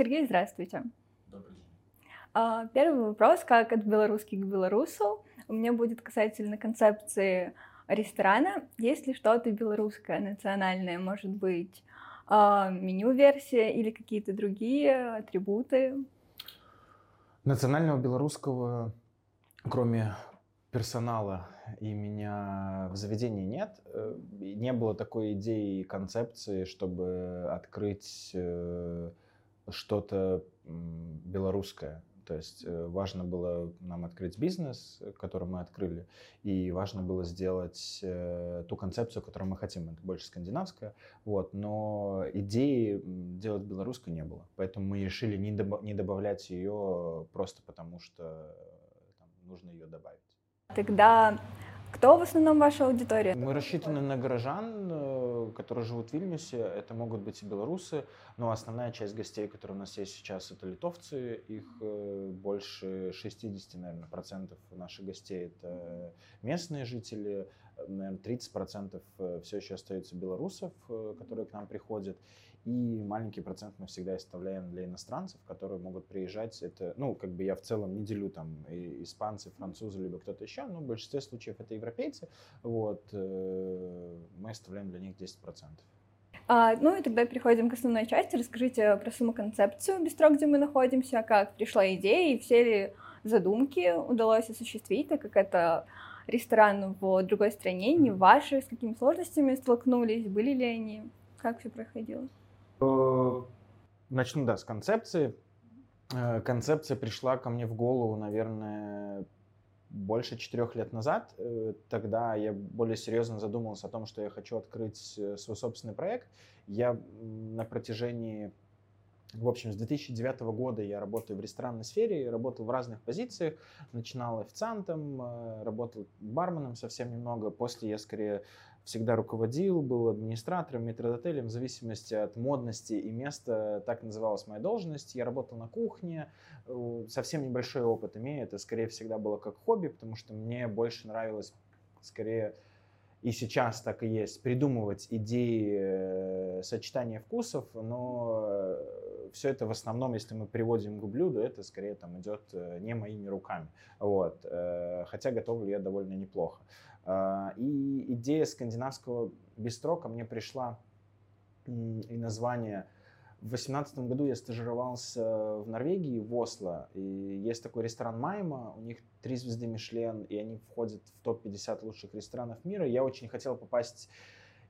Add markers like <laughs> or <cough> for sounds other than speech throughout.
Сергей, здравствуйте. Добрый день. А, первый вопрос, как от белорусски к белорусу, у меня будет касательно концепции ресторана. Есть ли что-то белорусское, национальное, может быть, а, меню-версия или какие-то другие атрибуты? Национального белорусского, кроме персонала и меня в заведении нет. Э, не было такой идеи и концепции, чтобы открыть э, что-то белорусское. То есть э, важно было нам открыть бизнес, который мы открыли, и важно было сделать ту концепцию, которую мы хотим. Это больше скандинавская. Вот. Но идеи делать белорусскую не было. Поэтому мы решили не, доб- не добавлять ее просто потому, что там, нужно ее добавить. Тогда кто в основном ваша аудитория? Мы рассчитаны на горожан, э, которые живут в Вильнюсе. Это могут быть и белорусы, но основная часть гостей, которые у нас есть сейчас, это литовцы. Их э, больше 60, наверное, процентов наших гостей это местные жители. Наверное, 30 процентов э, все еще остаются белорусов, которые к нам приходят. И маленький процент мы всегда оставляем для иностранцев, которые могут приезжать. Это, ну, как бы я в целом не делю там испанцы, французы, либо кто-то еще, но в большинстве случаев это европейцы. Вот, э, мы оставляем для них 10%. А, ну и тогда переходим к основной части. Расскажите про саму концепцию бистро, где мы находимся, как пришла идея и все ли задумки удалось осуществить, так как это ресторан в другой стране, не ваши, с какими сложностями столкнулись, были ли они, как все проходило? Э, начну, да, с концепции. Э, концепция пришла ко мне в голову, наверное, больше четырех лет назад. Э, тогда я более серьезно задумался о том, что я хочу открыть свой собственный проект. Я на протяжении в общем, с 2009 года я работаю в ресторанной сфере, работал в разных позициях. Начинал официантом, работал барменом совсем немного. После я скорее всегда руководил, был администратором, метродотелем, в зависимости от модности и места, так называлась моя должность. Я работал на кухне, э, совсем небольшой опыт имею, это скорее всегда было как хобби, потому что мне больше нравилось скорее и сейчас так и есть, придумывать идеи э, сочетания вкусов, но э, все это в основном, если мы приводим к блюду, это скорее там идет не моими руками. Вот. Хотя готовлю я довольно неплохо. А, и идея скандинавского бистро ко мне пришла и название. В 2018 году я стажировался в Норвегии, в Осло, и есть такой ресторан Майма, у них три звезды Мишлен, и они входят в топ-50 лучших ресторанов мира. Я очень хотел попасть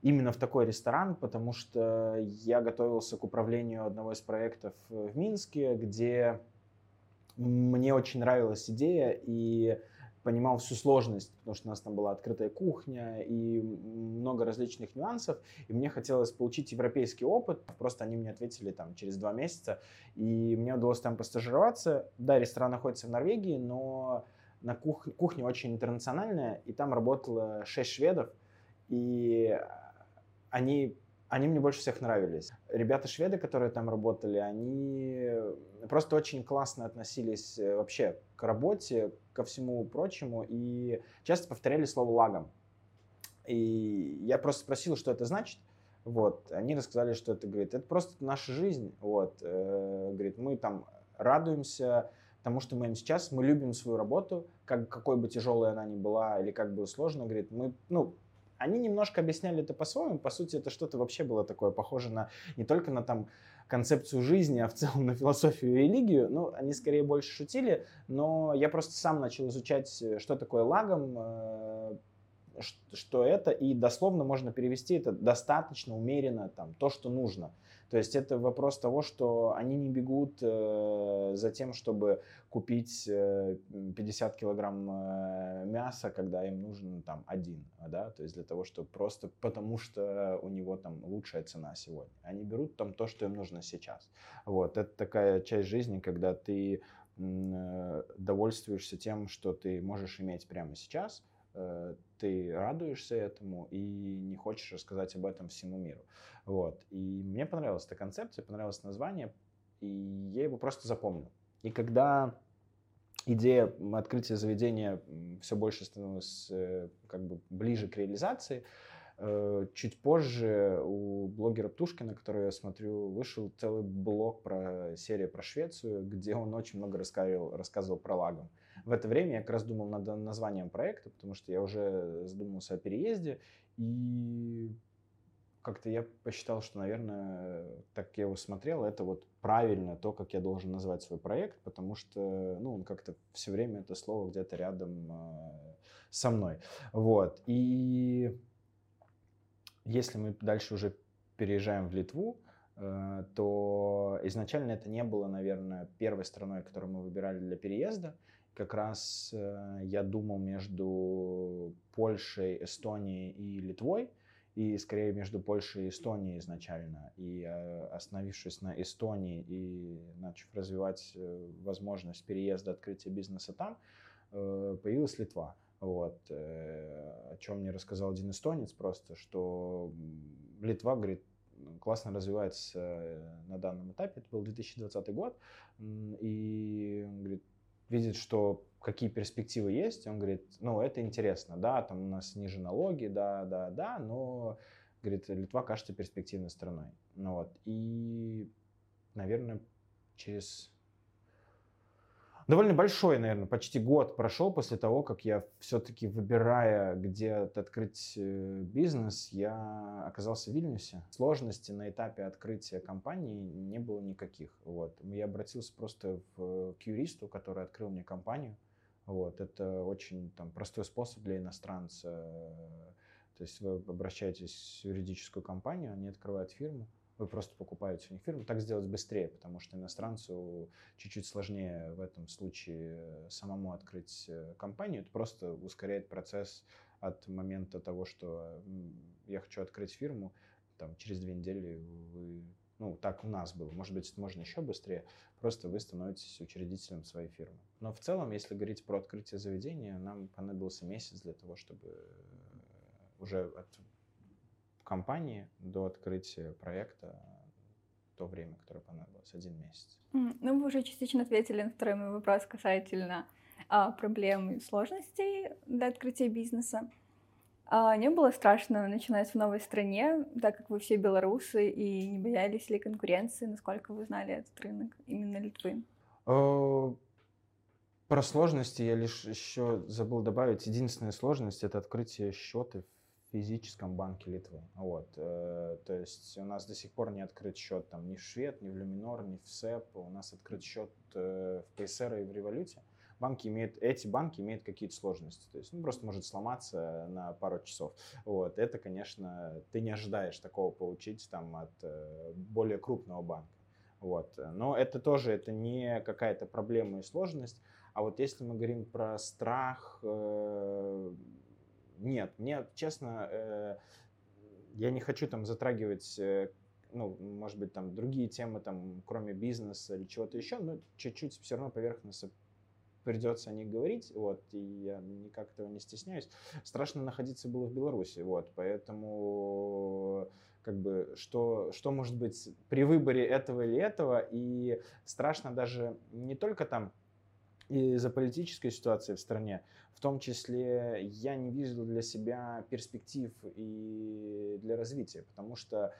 именно в такой ресторан, потому что я готовился к управлению одного из проектов в Минске, где мне очень нравилась идея, и понимал всю сложность, потому что у нас там была открытая кухня и много различных нюансов, и мне хотелось получить европейский опыт, просто они мне ответили там через два месяца, и мне удалось там постажироваться. Да, ресторан находится в Норвегии, но на кух... кухня очень интернациональная, и там работало шесть шведов, и они они мне больше всех нравились. Ребята-шведы, которые там работали, они просто очень классно относились э, вообще к работе, ко всему прочему, и часто повторяли слово «лагом». И я просто спросил, что это значит. Вот, они рассказали, что это, говорит, это просто наша жизнь. Вот, э, говорит, мы там радуемся тому, что мы сейчас, мы любим свою работу, как, какой бы тяжелой она ни была или как бы сложно, говорит, мы, ну, они немножко объясняли это по-своему. По сути, это что-то вообще было такое похоже на не только на там концепцию жизни, а в целом на философию и религию. Ну, они скорее больше шутили, но я просто сам начал изучать, э, что такое лагом, э, что это, и дословно можно перевести это достаточно умеренно, там, то, что нужно. То есть это вопрос того, что они не бегут э, за тем, чтобы купить э, 50 килограмм э, мяса, когда им нужен там один, да, то есть для того, чтобы просто потому что у него там лучшая цена сегодня. Они берут там то, что им нужно сейчас. Вот, это такая часть жизни, когда ты э, довольствуешься тем, что ты можешь иметь прямо сейчас, ты радуешься этому и не хочешь рассказать об этом всему миру. Вот. И мне понравилась эта концепция, понравилось название, и я его просто запомнил. И когда идея открытия заведения все больше становилась э, как бы ближе к реализации, Э, чуть позже у блогера Птушкина, который я смотрю, вышел целый блог про серию про Швецию, где он очень много рассказывал, рассказывал про лагом. В это время я как раз думал над названием проекта, потому что я уже задумался о переезде, и как-то я посчитал, что, наверное, так я его смотрел, это вот правильно то, как я должен назвать свой проект, потому что, ну, он как-то все время это слово где-то рядом э, со мной. Вот. И если мы дальше уже переезжаем в Литву, э, то изначально это не было, наверное, первой страной, которую мы выбирали для переезда. Как раз э, я думал между Польшей, Эстонией и Литвой, и скорее между Польшей и Эстонией изначально. И э, остановившись на Эстонии и начав развивать возможность переезда, открытия бизнеса там, появилась Литва. Вот, э, о чем мне рассказал один эстонец просто, что Литва, говорит, классно развивается э, на данном этапе. Это был 2020 год. И говорит, видит, что какие перспективы есть. Он говорит, ну, это интересно, да, там у нас ниже налоги, да, да, да, но, говорит, Литва кажется перспективной страной. Ну, вот. И, наверное, через довольно большой, наверное, почти год прошел после того, как я все-таки выбирая, где открыть э, бизнес, я оказался в Вильнюсе. Сложности на этапе открытия компании не было никаких. Вот. Я обратился просто в, к юристу, который открыл мне компанию. Вот. Это очень там, простой способ для иностранца. То есть вы обращаетесь в юридическую компанию, они открывают фирму, вы просто покупаете у них фирму. Так сделать быстрее, потому что иностранцу чуть-чуть сложнее в этом случае самому открыть э, компанию. Это просто ускоряет процесс от момента того, что я хочу открыть фирму, там, через две недели вы ну, так у нас было, может быть, можно еще быстрее, просто вы становитесь учредителем своей фирмы. Но в целом, если говорить про открытие заведения, нам понадобился месяц для того, чтобы уже от компании до открытия проекта то время, которое понадобилось, один месяц. Ну, вы уже частично ответили на второй мой вопрос касательно а, проблем и сложностей для открытия бизнеса. А не было страшно начинать в новой стране, так как вы все белорусы и не боялись ли конкуренции, насколько вы знали этот рынок именно Литвы? Э, про сложности я лишь еще забыл добавить. Единственная сложность это открытие счета физическом банке Литвы. Вот. Э, то есть у нас до сих пор не открыт счет там ни в Швед, ни в Люминор, ни в СЭП. У нас открыт счет э, в ПСР и в Революте. Банки имеют, эти банки имеют какие-то сложности. То есть ну, просто может сломаться на пару часов. Вот. Это, конечно, ты не ожидаешь такого получить там, от э, более крупного банка. Вот. Но это тоже это не какая-то проблема и сложность. А вот если мы говорим про страх, нет, мне, честно, э, я не хочу там затрагивать, э, ну, может быть, там другие темы, там, кроме бизнеса или чего-то еще, но чуть-чуть все равно поверхностно придется о них говорить, вот, и я никак этого не стесняюсь. Страшно находиться было в Беларуси, вот, поэтому как бы, что, что может быть при выборе этого или этого, и страшно даже не только там из-за политической ситуации в стране, в том числе я не вижу для себя перспектив и для развития, потому что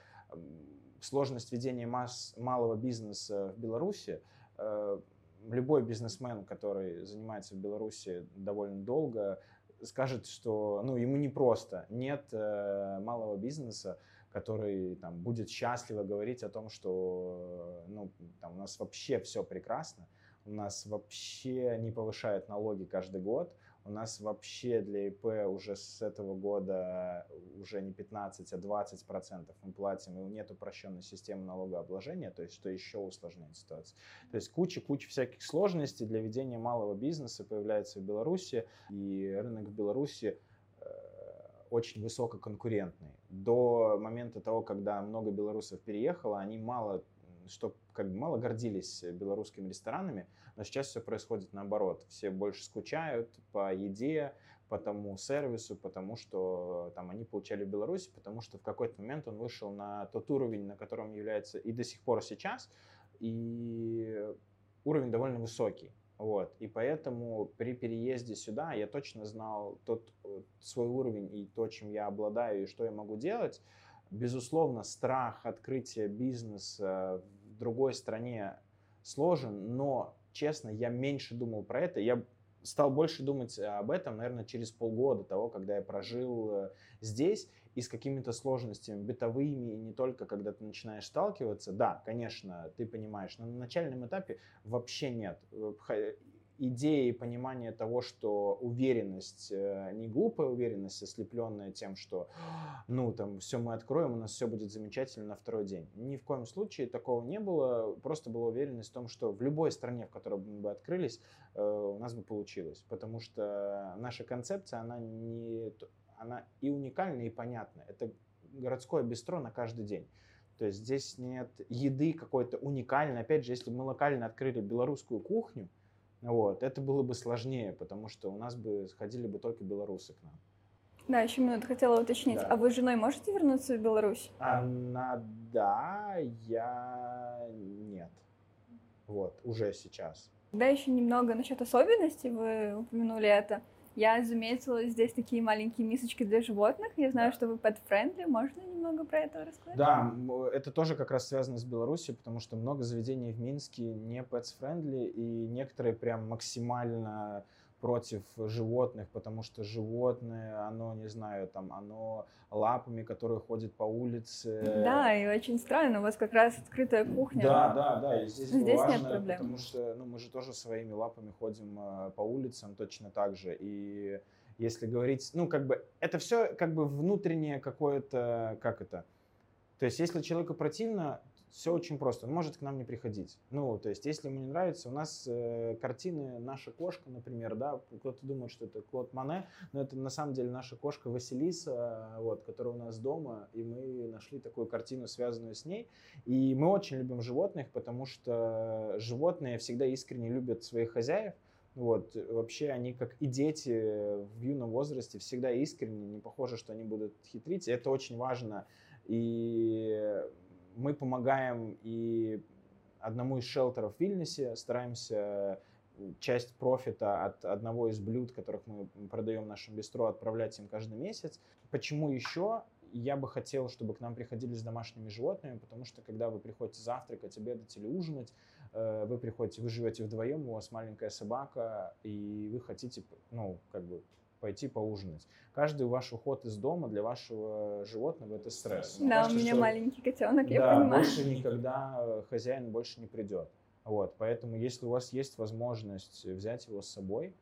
сложность ведения масс, малого бизнеса в Беларуси, э, любой бизнесмен, который занимается в Беларуси довольно долго, скажет, что ну, ему непросто. Нет э, малого бизнеса, который там, будет счастливо говорить о том, что ну, там, у нас вообще все прекрасно у нас вообще не повышают налоги каждый год, у нас вообще для ИП уже с этого года уже не 15, а 20 процентов мы платим, и нет упрощенной системы налогообложения, то есть что еще усложняет ситуацию. То есть куча-куча всяких сложностей для ведения малого бизнеса появляется в Беларуси, и рынок в Беларуси э, очень высококонкурентный. До момента того, когда много белорусов переехало, они мало что как бы мало гордились белорусскими ресторанами, но сейчас все происходит наоборот. Все больше скучают по еде, по тому сервису, потому что там они получали в Беларуси, потому что в какой-то момент он вышел на тот уровень, на котором является и до сих пор сейчас, и уровень довольно высокий. Вот. И поэтому при переезде сюда я точно знал тот свой уровень и то, чем я обладаю и что я могу делать. Безусловно, страх открытия бизнеса в другой стране сложен, но, честно, я меньше думал про это. Я стал больше думать об этом, наверное, через полгода того, когда я прожил э, здесь и с какими-то сложностями бытовыми, и не только когда ты начинаешь сталкиваться. Да, конечно, ты понимаешь, но на начальном этапе вообще нет идеи и понимание того, что уверенность, э, не глупая уверенность, ослепленная тем, что, ну, там, все мы откроем, у нас все будет замечательно на второй день. Ни в коем случае такого не было. Просто была уверенность в том, что в любой стране, в которой мы бы открылись, э, у нас бы получилось. Потому что наша концепция, она, не, она и уникальна, и понятна. Это городское бистро на каждый день. То есть здесь нет еды какой-то уникальной. Опять же, если бы мы локально открыли белорусскую кухню, вот, это было бы сложнее, потому что у нас бы сходили бы только белорусы к нам. Да, еще минуту хотела уточнить. Да. А вы с женой можете вернуться в Беларусь? Она да, я нет. Вот, уже сейчас. Да, еще немного насчет особенностей, вы упомянули это. Я заметила здесь такие маленькие мисочки для животных. Я знаю, да. что вы pet-friendly. Можно немного про это рассказать? Да, это тоже как раз связано с Беларусью, потому что много заведений в Минске не pet-friendly, и некоторые прям максимально против животных, потому что животное, оно, не знаю, там, оно лапами, которые ходят по улице. Да, и очень странно, у вас как раз открытая кухня. Да, да, да, и здесь, здесь важно, нет проблем. потому что, ну, мы же тоже своими лапами ходим э, по улицам точно так же, и если говорить, ну, как бы, это все как бы внутреннее какое-то, как это, то есть, если человеку противно, все очень просто. Он может к нам не приходить. Ну, то есть, если ему не нравится, у нас э, картины «Наша кошка», например, да, кто-то думает, что это Клод Мане, но это на самом деле наша кошка Василиса, вот, которая у нас дома, и мы нашли такую картину, связанную с ней. И мы очень любим животных, потому что животные всегда искренне любят своих хозяев, вот, вообще они как и дети в юном возрасте всегда искренне, не похоже, что они будут хитрить. Это очень важно. И мы помогаем и одному из шелтеров в Вильнюсе, стараемся часть профита от одного из блюд, которых мы продаем в нашем бистро, отправлять им каждый месяц. Почему еще? Я бы хотел, чтобы к нам приходили с домашними животными, потому что когда вы приходите завтракать, обедать или ужинать, э, вы приходите, вы живете вдвоем, у вас маленькая собака, и вы хотите, ну, как бы пойти поужинать. Каждый ваш уход из дома для вашего животного это стресс. Да, кажется, у меня что, маленький котенок, да, я понимаю. больше никогда э, хозяин больше не придет. Вот, поэтому если у вас есть возможность взять его с собой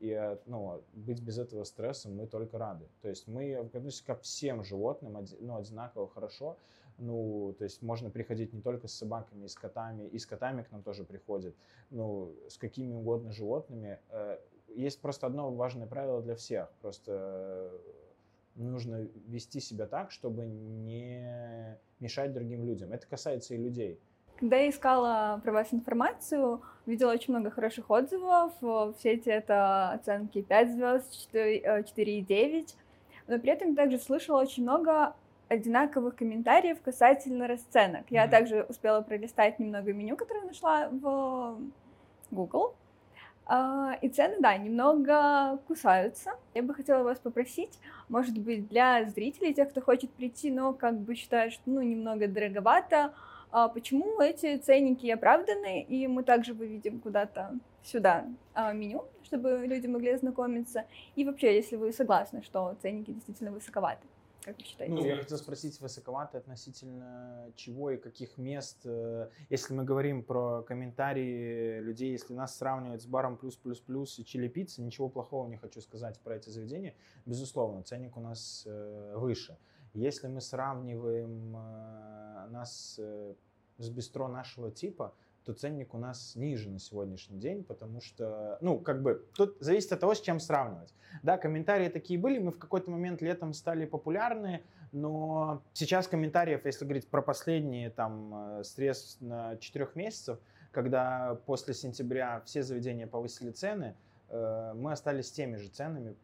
и э, ну, быть без этого стресса, мы только рады. То есть мы относимся ко всем животным ну, одинаково хорошо. Ну, то есть можно приходить не только с собаками, и с котами, и с котами к нам тоже приходят, ну, с какими угодно животными. Э, есть просто одно важное правило для всех. Просто э, нужно вести себя так, чтобы не мешать другим людям. Это касается и людей. Когда я искала про вас информацию, видела очень много хороших отзывов. В сети это оценки 5 звезд, 4,9. Но при этом также слышала очень много одинаковых комментариев касательно расценок. Mm-hmm. Я также успела пролистать немного меню, которое нашла в Google. А, и цены, да, немного кусаются. Я бы хотела вас попросить, может быть, для зрителей, тех, кто хочет прийти, но как бы считает, что ну, немного дороговато, а почему эти ценники оправданы, и мы также выведем куда-то сюда а, меню, чтобы люди могли ознакомиться. И вообще, если вы согласны, что ценники действительно высоковаты. Как вы считаете? Ну, я хотел спросить, высоковато относительно чего и каких мест? Э, если мы говорим про комментарии людей, если нас сравнивать с баром плюс-плюс-плюс и чили пицца, ничего плохого не хочу сказать про эти заведения. Безусловно, ценник у нас э, выше. Если мы сравниваем э, нас с бистро нашего типа, то ценник у нас ниже на сегодняшний день, потому что, ну, как бы, тут зависит от того, с чем сравнивать. Да, комментарии такие были, мы в какой-то момент летом стали популярны, но сейчас комментариев, если говорить про последние там э, срез на четырех месяцев, когда после сентября все заведения повысили цены, э, мы остались с теми же ценами,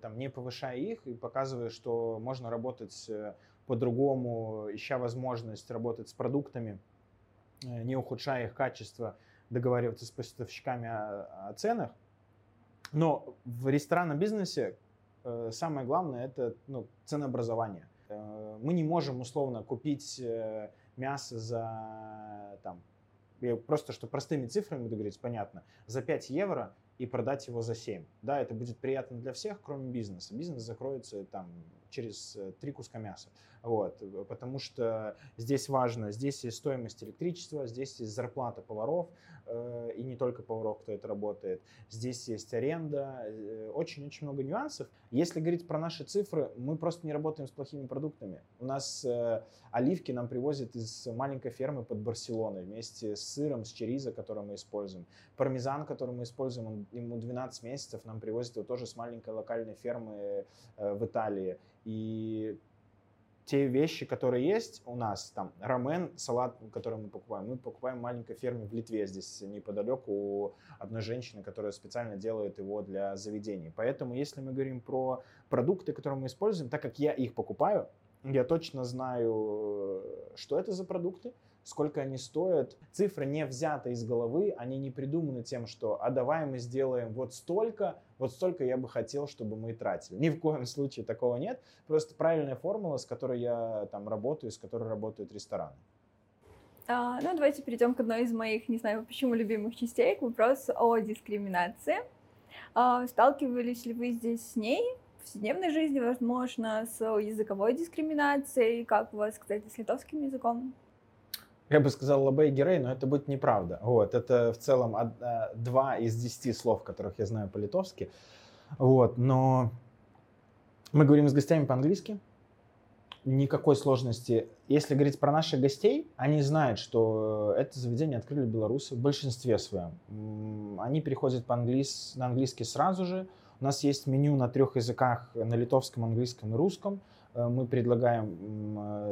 там, не повышая их и показывая, что можно работать э, по-другому, ища возможность работать с продуктами, не ухудшая их качество договариваться с поставщиками о, о ценах. Но в ресторанном бизнесе э, самое главное это ну, ценообразование. Э, мы не можем условно купить э, мясо за там, просто что простыми цифрами договориться, понятно, за 5 евро и продать его за 7. Да, это будет приятно для всех, кроме бизнеса. Бизнес закроется там через три куска мяса. Вот, потому что здесь важно, здесь есть стоимость электричества, здесь есть зарплата поваров, э, и не только поваров, кто это работает. Здесь есть аренда, э, очень-очень много нюансов. Если говорить про наши цифры, мы просто не работаем с плохими продуктами. У нас э, оливки нам привозят из маленькой фермы под Барселоной вместе с сыром, с черизо, который мы используем. Пармезан, который мы используем, ему 12 месяцев, нам привозят его тоже с маленькой локальной фермы э, в Италии. И те вещи, которые есть у нас, там, рамен, салат, который мы покупаем, мы покупаем в маленькой ферме в Литве, здесь неподалеку у одной женщины, которая специально делает его для заведений. Поэтому, если мы говорим про продукты, которые мы используем, так как я их покупаю, я точно знаю, что это за продукты, сколько они стоят. Цифры не взяты из головы, они не придуманы тем, что а давай мы сделаем вот столько, вот столько я бы хотел, чтобы мы тратили. Ни в коем случае такого нет. Просто правильная формула, с которой я там работаю, с которой работают рестораны. А, ну, давайте перейдем к одной из моих, не знаю почему, любимых частей, к вопросу о дискриминации. А, сталкивались ли вы здесь с ней в повседневной жизни, возможно, с языковой дискриминацией? Как у вас, кстати, с литовским языком? Я бы сказал Лабей Герей, но это будет неправда. Вот, это в целом а, два из десяти слов, которых я знаю по-литовски. Вот, но мы говорим с гостями по-английски, никакой сложности. Если говорить про наших гостей, они знают, что это заведение открыли белорусы в большинстве своем. Они переходят по английс, на английский сразу же. У нас есть меню на трех языках, на литовском, английском и русском. Э, мы предлагаем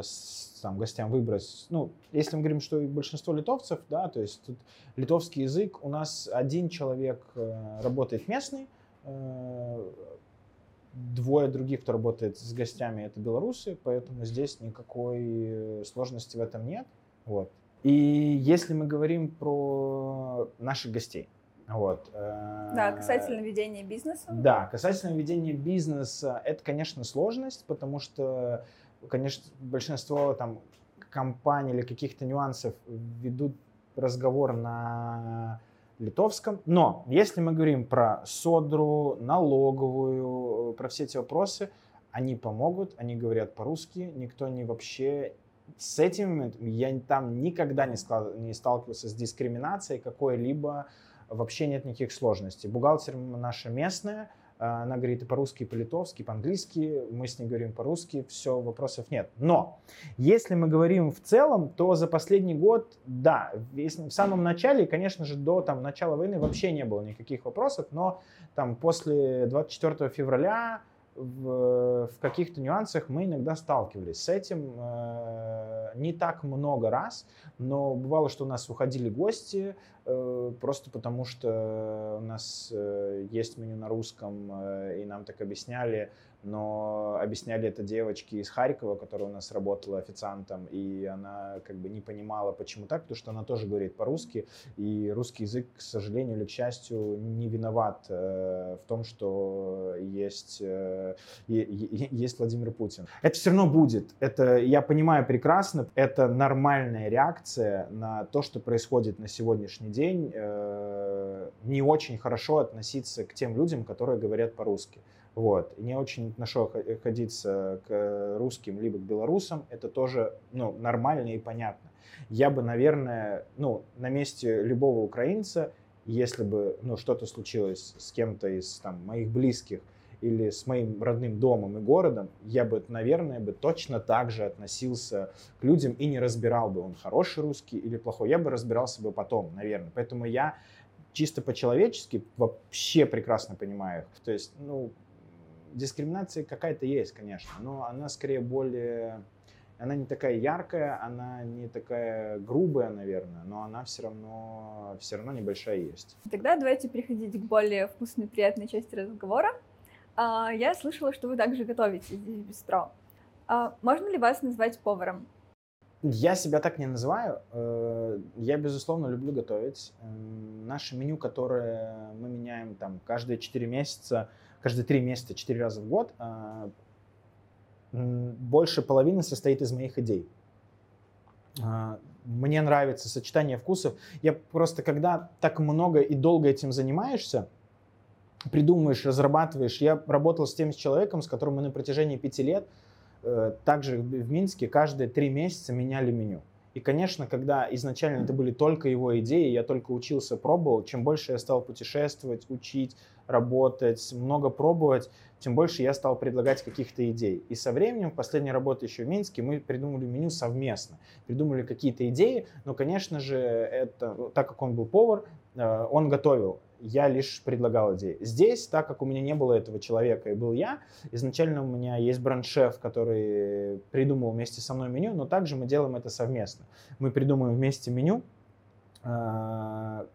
э, там, гостям выбрать, ну, если мы говорим, что большинство литовцев, да, то есть тут литовский язык, у нас один человек э, работает местный, двое других, кто работает с гостями, это белорусы, поэтому здесь никакой сложности в этом нет. Вот. И если мы говорим про наших гостей, вот. Да, касательно ведения бизнеса. Да, касательно ведения бизнеса, это, конечно, сложность, потому что, конечно, большинство там компаний или каких-то нюансов ведут разговор на литовском. Но если мы говорим про содру, налоговую, про все эти вопросы, они помогут, они говорят по-русски, никто не вообще с этим я там никогда не, не сталкивался с дискриминацией какой-либо вообще нет никаких сложностей. Бухгалтер наша местная, она говорит и по-русски, и по-литовски, и по-английски, мы с ней говорим по-русски, все, вопросов нет. Но если мы говорим в целом, то за последний год, да, в самом начале, конечно же, до там, начала войны вообще не было никаких вопросов, но там после 24 февраля в, в каких-то нюансах мы иногда сталкивались. С этим э, не так много раз, но бывало, что у нас уходили гости э, просто потому, что у нас э, есть меню на русском, э, и нам так объясняли, но объясняли это девочки из Харькова, которая у нас работала официантом, и она как бы не понимала, почему так, потому что она тоже говорит по-русски, и русский язык, к сожалению или к счастью, не виноват э, в том, что есть, э, есть Владимир Путин. Это все равно будет, это я понимаю прекрасно, это нормальная реакция на то, что происходит на сегодняшний день, э, не очень хорошо относиться к тем людям, которые говорят по-русски. Вот. Не очень нашел ходиться к русским либо к белорусам. Это тоже ну, нормально и понятно. Я бы, наверное, ну, на месте любого украинца, если бы ну, что-то случилось с кем-то из там, моих близких или с моим родным домом и городом, я бы, наверное, бы точно так же относился к людям и не разбирал бы, он хороший русский или плохой. Я бы разбирался бы потом, наверное. Поэтому я чисто по-человечески вообще прекрасно понимаю их. То есть, ну, дискриминация какая-то есть, конечно, но она скорее более... Она не такая яркая, она не такая грубая, наверное, но она все равно, все равно небольшая есть. Тогда давайте переходить к более вкусной, приятной части разговора. А, я слышала, что вы также готовите здесь бистро. А, можно ли вас назвать поваром? Я себя так не называю. Э, я, безусловно, люблю готовить. Наше меню, которое мы меняем там каждые 4 месяца, каждые 3 месяца, 4 раза в год, а, больше половины состоит из моих идей. А, мне нравится сочетание вкусов. Я просто, когда так много и долго этим занимаешься, придумываешь, разрабатываешь. Я работал с тем человеком, с которым мы на протяжении пяти лет э, также в Минске каждые три месяца меняли меню. И, конечно, когда изначально это были только его идеи, я только учился, пробовал, чем больше я стал путешествовать, учить, работать, много пробовать, тем больше я стал предлагать каких-то идей. И со временем, в последней работе еще в Минске, мы придумали меню совместно. Придумали какие-то идеи, но, конечно же, это, так как он был повар, э, он готовил я лишь предлагал идеи. Здесь, так как у меня не было этого человека и был я, изначально у меня есть бренд-шеф, который придумал вместе со мной меню, но также мы делаем это совместно. Мы придумываем вместе меню, а,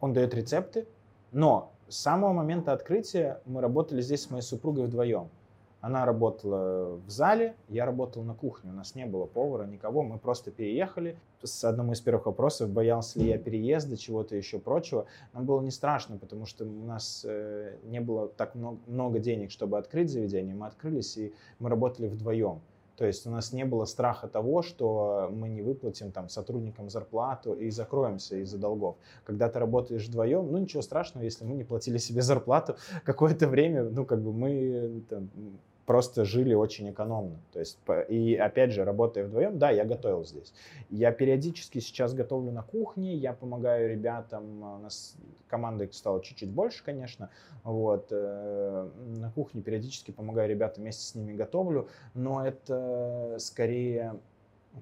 он дает рецепты, но с самого момента открытия мы работали здесь с моей супругой вдвоем. Она работала в зале, я работал на кухне. У нас не было повара, никого. Мы просто переехали. С одним из первых вопросов, боялся ли я переезда, чего-то еще прочего. Нам было не страшно, потому что у нас э, не было так много, много денег, чтобы открыть заведение. Мы открылись, и мы работали вдвоем. То есть у нас не было страха того, что мы не выплатим там сотрудникам зарплату и закроемся из-за долгов. Когда ты работаешь вдвоем, ну ничего страшного, если мы не платили себе зарплату <laughs> какое-то время, ну как бы мы там, просто жили очень экономно. То есть, и опять же, работая вдвоем, да, я готовил здесь. Я периодически сейчас готовлю на кухне, я помогаю ребятам, у нас команда стала чуть-чуть больше, конечно, вот, э, на кухне периодически помогаю ребятам, вместе с ними готовлю, но это скорее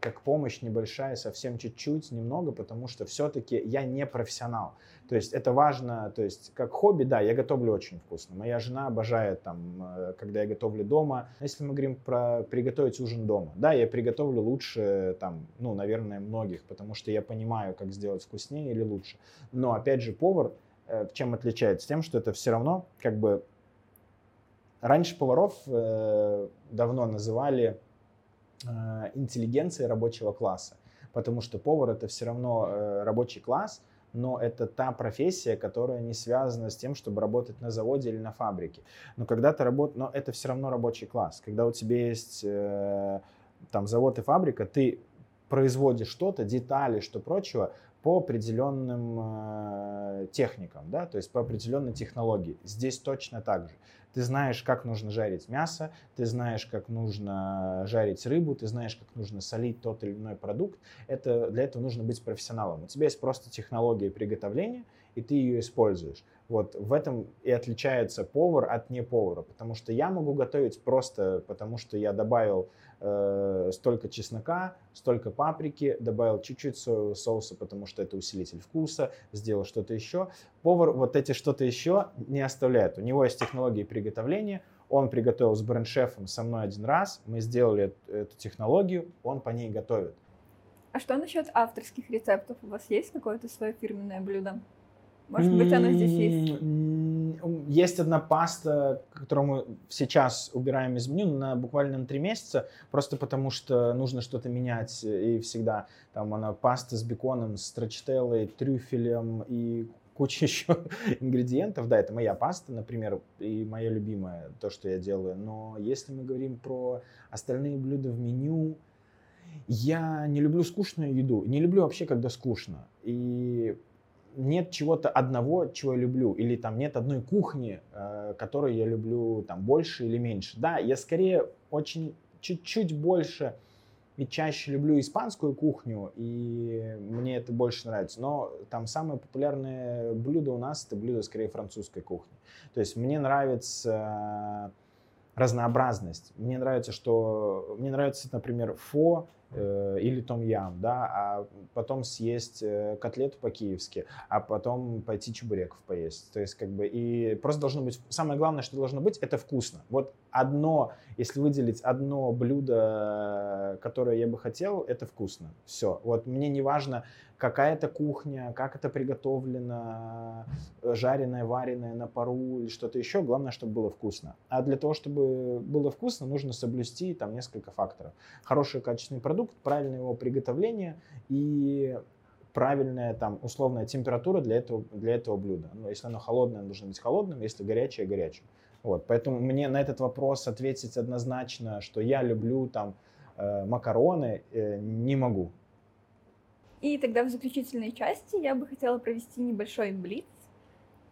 как помощь небольшая, совсем чуть-чуть, немного, потому что все-таки я не профессионал. То есть это важно, то есть как хобби, да, я готовлю очень вкусно. Моя жена обожает там, э, когда я готовлю дома. Если мы говорим про приготовить ужин дома, да, я приготовлю лучше там, ну, наверное, многих, потому что я понимаю, как сделать вкуснее или лучше. Но опять же, повар э, чем отличается? Тем, что это все равно как бы раньше поваров э, давно называли э, интеллигенцией рабочего класса, потому что повар это все равно э, рабочий класс, но это та профессия, которая не связана с тем, чтобы работать на заводе или на фабрике. Но когда ты работаешь, но это все равно рабочий класс. Когда у тебя есть э, там завод и фабрика, ты производишь что-то, детали, что прочего, по определенным э, техникам, да, то есть по определенной технологии. Здесь точно так же. Ты знаешь, как нужно жарить мясо, ты знаешь, как нужно жарить рыбу, ты знаешь, как нужно солить тот или иной продукт. Это, для этого нужно быть профессионалом. У тебя есть просто технология приготовления, и ты ее используешь. Вот в этом и отличается повар от не повара, потому что я могу готовить просто потому, что я добавил э, столько чеснока, столько паприки, добавил чуть-чуть соевого соуса, потому что это усилитель вкуса, сделал что-то еще. Повар вот эти что-то еще не оставляет. У него есть технологии приготовления, он приготовил с бренд-шефом со мной один раз, мы сделали эту, технологию, он по ней готовит. А что насчет авторских рецептов? У вас есть какое-то свое фирменное блюдо? Может быть, она здесь есть? Есть одна паста, которую мы сейчас убираем из меню на буквально на три месяца, просто потому что нужно что-то менять. И всегда там она паста с беконом, с трочителлой, трюфелем и куча <laughs> еще ингредиентов. Да, это моя паста, например, и моя любимая, то, что я делаю. Но если мы говорим про остальные блюда в меню, я не люблю скучную еду. Не люблю вообще, когда скучно. И нет чего-то одного, чего я люблю, или там нет одной кухни, э, которую я люблю там больше или меньше. Да, я скорее очень чуть-чуть больше и чаще люблю испанскую кухню, и мне это больше нравится. Но там самое популярное блюдо у нас это блюдо скорее французской кухни. То есть мне нравится разнообразность. Мне нравится, что мне нравится, например, фо или том ям, да, а потом съесть э, котлету по-киевски, а потом пойти чебуреков поесть. То есть как бы и просто должно быть самое главное, что должно быть, это вкусно. Вот одно, если выделить одно блюдо, которое я бы хотел, это вкусно. Все. Вот мне не важно, какая это кухня, как это приготовлено, жареное, вареное на пару или что-то еще. Главное, чтобы было вкусно. А для того, чтобы было вкусно, нужно соблюсти там несколько факторов. Хороший качественный продукт, правильное его приготовление и правильная там условная температура для этого, для этого блюда. Ну, если оно холодное, оно должно быть холодным, если горячее, горячим. Вот, поэтому мне на этот вопрос ответить однозначно, что я люблю там э, макароны, э, не могу. И тогда в заключительной части я бы хотела провести небольшой блиц,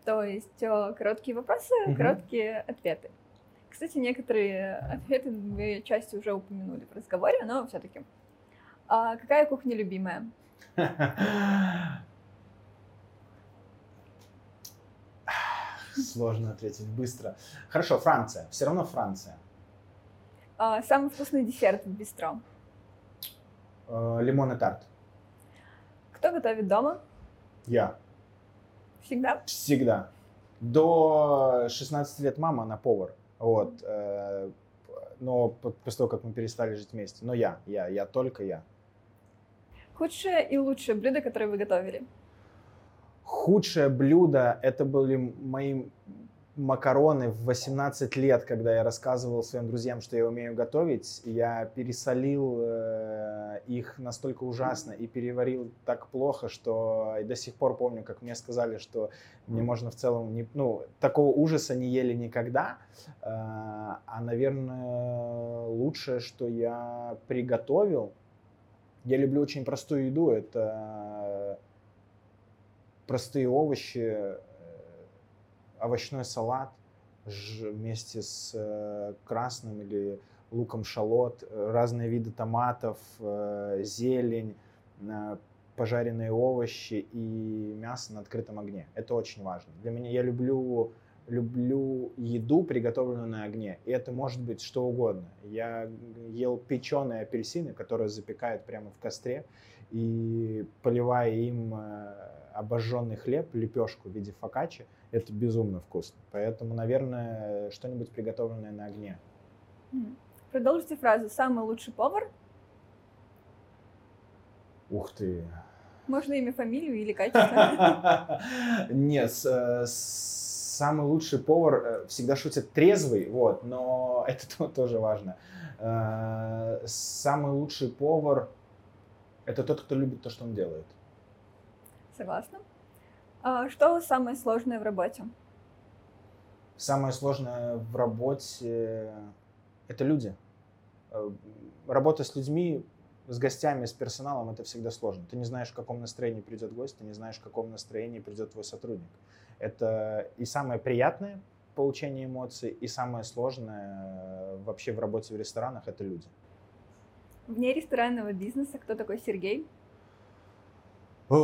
то есть э, короткие вопросы, угу. короткие ответы. Кстати, некоторые ответы мы части уже упомянули в разговоре, но все-таки. А какая кухня любимая? <laughs> Сложно ответить быстро. Хорошо, Франция. Все равно Франция. А, самый вкусный десерт в бистро. А, лимон и тарт. Кто готовит дома? Я. Всегда? Всегда. До 16 лет мама, она повар. Вот. Э, но после того, как мы перестали жить вместе. Но я, я, я только я. Худшее и лучшее блюдо, которое вы готовили? Худшее блюдо это были мои макароны в 18 лет, когда я рассказывал своим друзьям, что я умею готовить. Я пересолил э, их настолько ужасно и переварил так плохо, что и до сих пор помню, как мне сказали, что мне можно в целом не, ну такого ужаса не ели никогда. Э, а наверное лучшее, что я приготовил, я люблю очень простую еду. Это простые овощи, э, овощной салат вместе с э, красным или луком шалот, разные виды томатов, э, зелень, пожаренные овощи и мясо на открытом огне. Это очень важно. Для меня я люблю люблю еду, приготовленную на огне. И это может быть что угодно. Я ел печеные апельсины, которые запекают прямо в костре, и поливая им э, обожженный хлеб, лепешку в виде фокаччи, это безумно вкусно. Поэтому, наверное, что-нибудь приготовленное на огне. Продолжите фразу «самый лучший повар». Ух ты. Можно имя, фамилию или <laughs> качество? Нет, самый лучший повар э, всегда шутит трезвый, вот, но <laughs> это тоже важно. Э, самый лучший повар это тот, кто любит то, что он делает. Согласна. А что самое сложное в работе? Самое сложное в работе это люди. Э, работа с людьми, с гостями, с персоналом это всегда сложно. Ты не знаешь, в каком настроении придет гость, ты не знаешь, в каком настроении придет твой сотрудник. Это и самое приятное получение эмоций, и самое сложное вообще в работе в ресторанах это люди. Вне ресторанного бизнеса кто такой Сергей? О,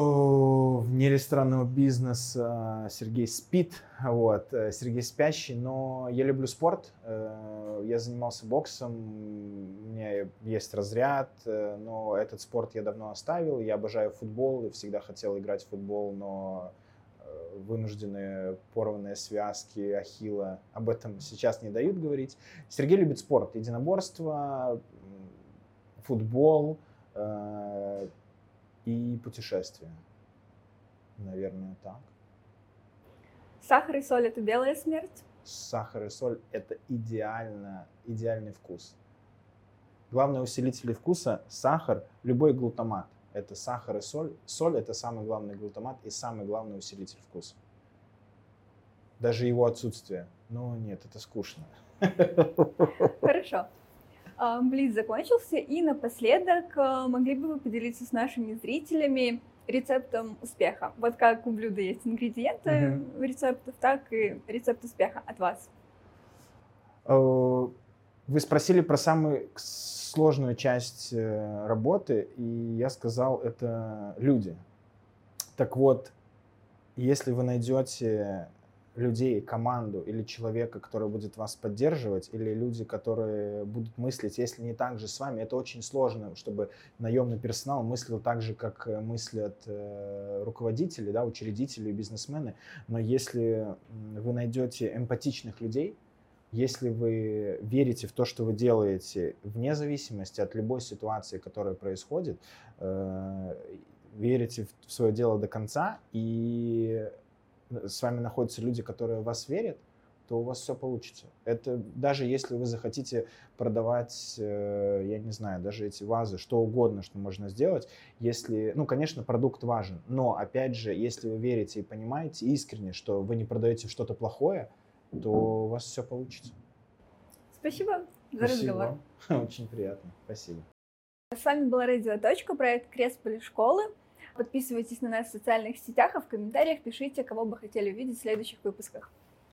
вне ресторанного бизнеса Сергей спит, вот, э, Сергей спящий, но я люблю спорт, э, я занимался боксом, у меня есть разряд, э, но этот спорт я давно оставил, я обожаю футбол и всегда хотел играть в футбол, но вынужденные порванные связки ахилла. Об этом сейчас не дают говорить. Сергей любит спорт, единоборство, футбол э, и путешествия. Наверное, так. Сахар и соль – это белая смерть? Сахар и соль – это идеально, идеальный вкус. Главное усилители вкуса – сахар, любой глутамат – это сахар и соль. Соль – это самый главный глутамат и самый главный усилитель вкуса. Даже его отсутствие. Ну нет, это скучно. <laughs> Хорошо. А, Блиц закончился, и напоследок а, могли бы вы поделиться с нашими зрителями рецептом успеха? Вот как у блюда есть ингредиенты угу. рецептов, так и рецепт успеха от вас. Э, вы спросили про самый сложную часть э, работы, и я сказал, это люди. Так вот, если вы найдете людей, команду или человека, который будет вас поддерживать, или люди, которые будут мыслить, если не так же с вами, это очень сложно, чтобы наемный персонал мыслил так же, как э, мыслят э, руководители, да, учредители, бизнесмены. Но если вы найдете эмпатичных людей, Если вы верите в то, что вы делаете, вне зависимости от любой ситуации, которая происходит, э, верите в свое дело до конца, и с вами находятся люди, которые в вас верят, то у вас все получится. Это даже если вы захотите продавать, э, я не знаю, даже эти вазы, что угодно, что можно сделать, если, ну, конечно, продукт важен, но, опять же, если вы верите и понимаете искренне, что вы не продаете что-то плохое, то у вас все получится. Спасибо за Спасибо. разговор. <laughs> Очень приятно. Спасибо. С вами была Радио Точка, проект Крест школы. Подписывайтесь на нас в социальных сетях, а в комментариях пишите, кого бы хотели увидеть в следующих выпусках.